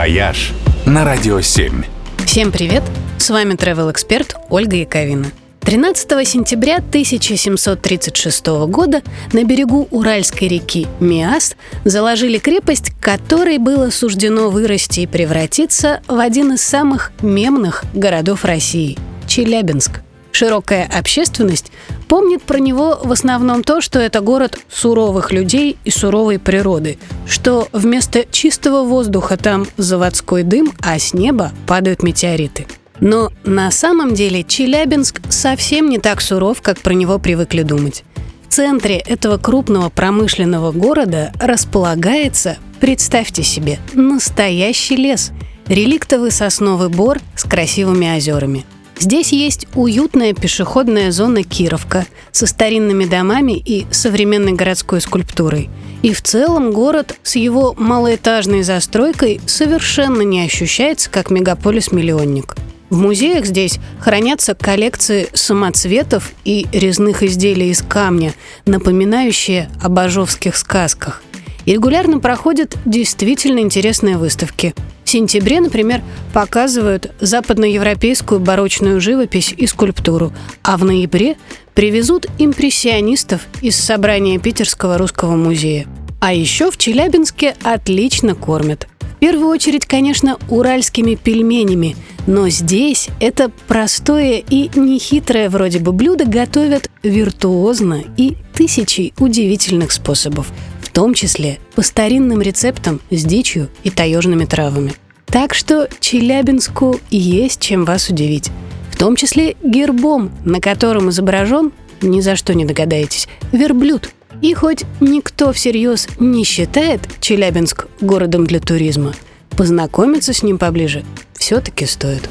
«Вояж» на Радио 7. Всем привет! С вами travel эксперт Ольга Яковина. 13 сентября 1736 года на берегу Уральской реки Миас заложили крепость, которой было суждено вырасти и превратиться в один из самых мемных городов России – Челябинск – Широкая общественность помнит про него в основном то, что это город суровых людей и суровой природы, что вместо чистого воздуха там заводской дым, а с неба падают метеориты. Но на самом деле Челябинск совсем не так суров, как про него привыкли думать. В центре этого крупного промышленного города располагается, представьте себе, настоящий лес – реликтовый сосновый бор с красивыми озерами – Здесь есть уютная пешеходная зона Кировка со старинными домами и современной городской скульптурой. И в целом город с его малоэтажной застройкой совершенно не ощущается как мегаполис-миллионник. В музеях здесь хранятся коллекции самоцветов и резных изделий из камня, напоминающие об ажовских сказках. И регулярно проходят действительно интересные выставки – сентябре, например, показывают западноевропейскую барочную живопись и скульптуру, а в ноябре привезут импрессионистов из собрания Питерского русского музея. А еще в Челябинске отлично кормят. В первую очередь, конечно, уральскими пельменями, но здесь это простое и нехитрое вроде бы блюдо готовят виртуозно и тысячей удивительных способов – том числе по старинным рецептам с дичью и таежными травами. Так что Челябинску есть чем вас удивить. В том числе гербом, на котором изображен, ни за что не догадаетесь, верблюд. И хоть никто всерьез не считает Челябинск городом для туризма, познакомиться с ним поближе все-таки стоит.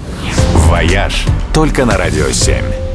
«Вояж» только на «Радио 7».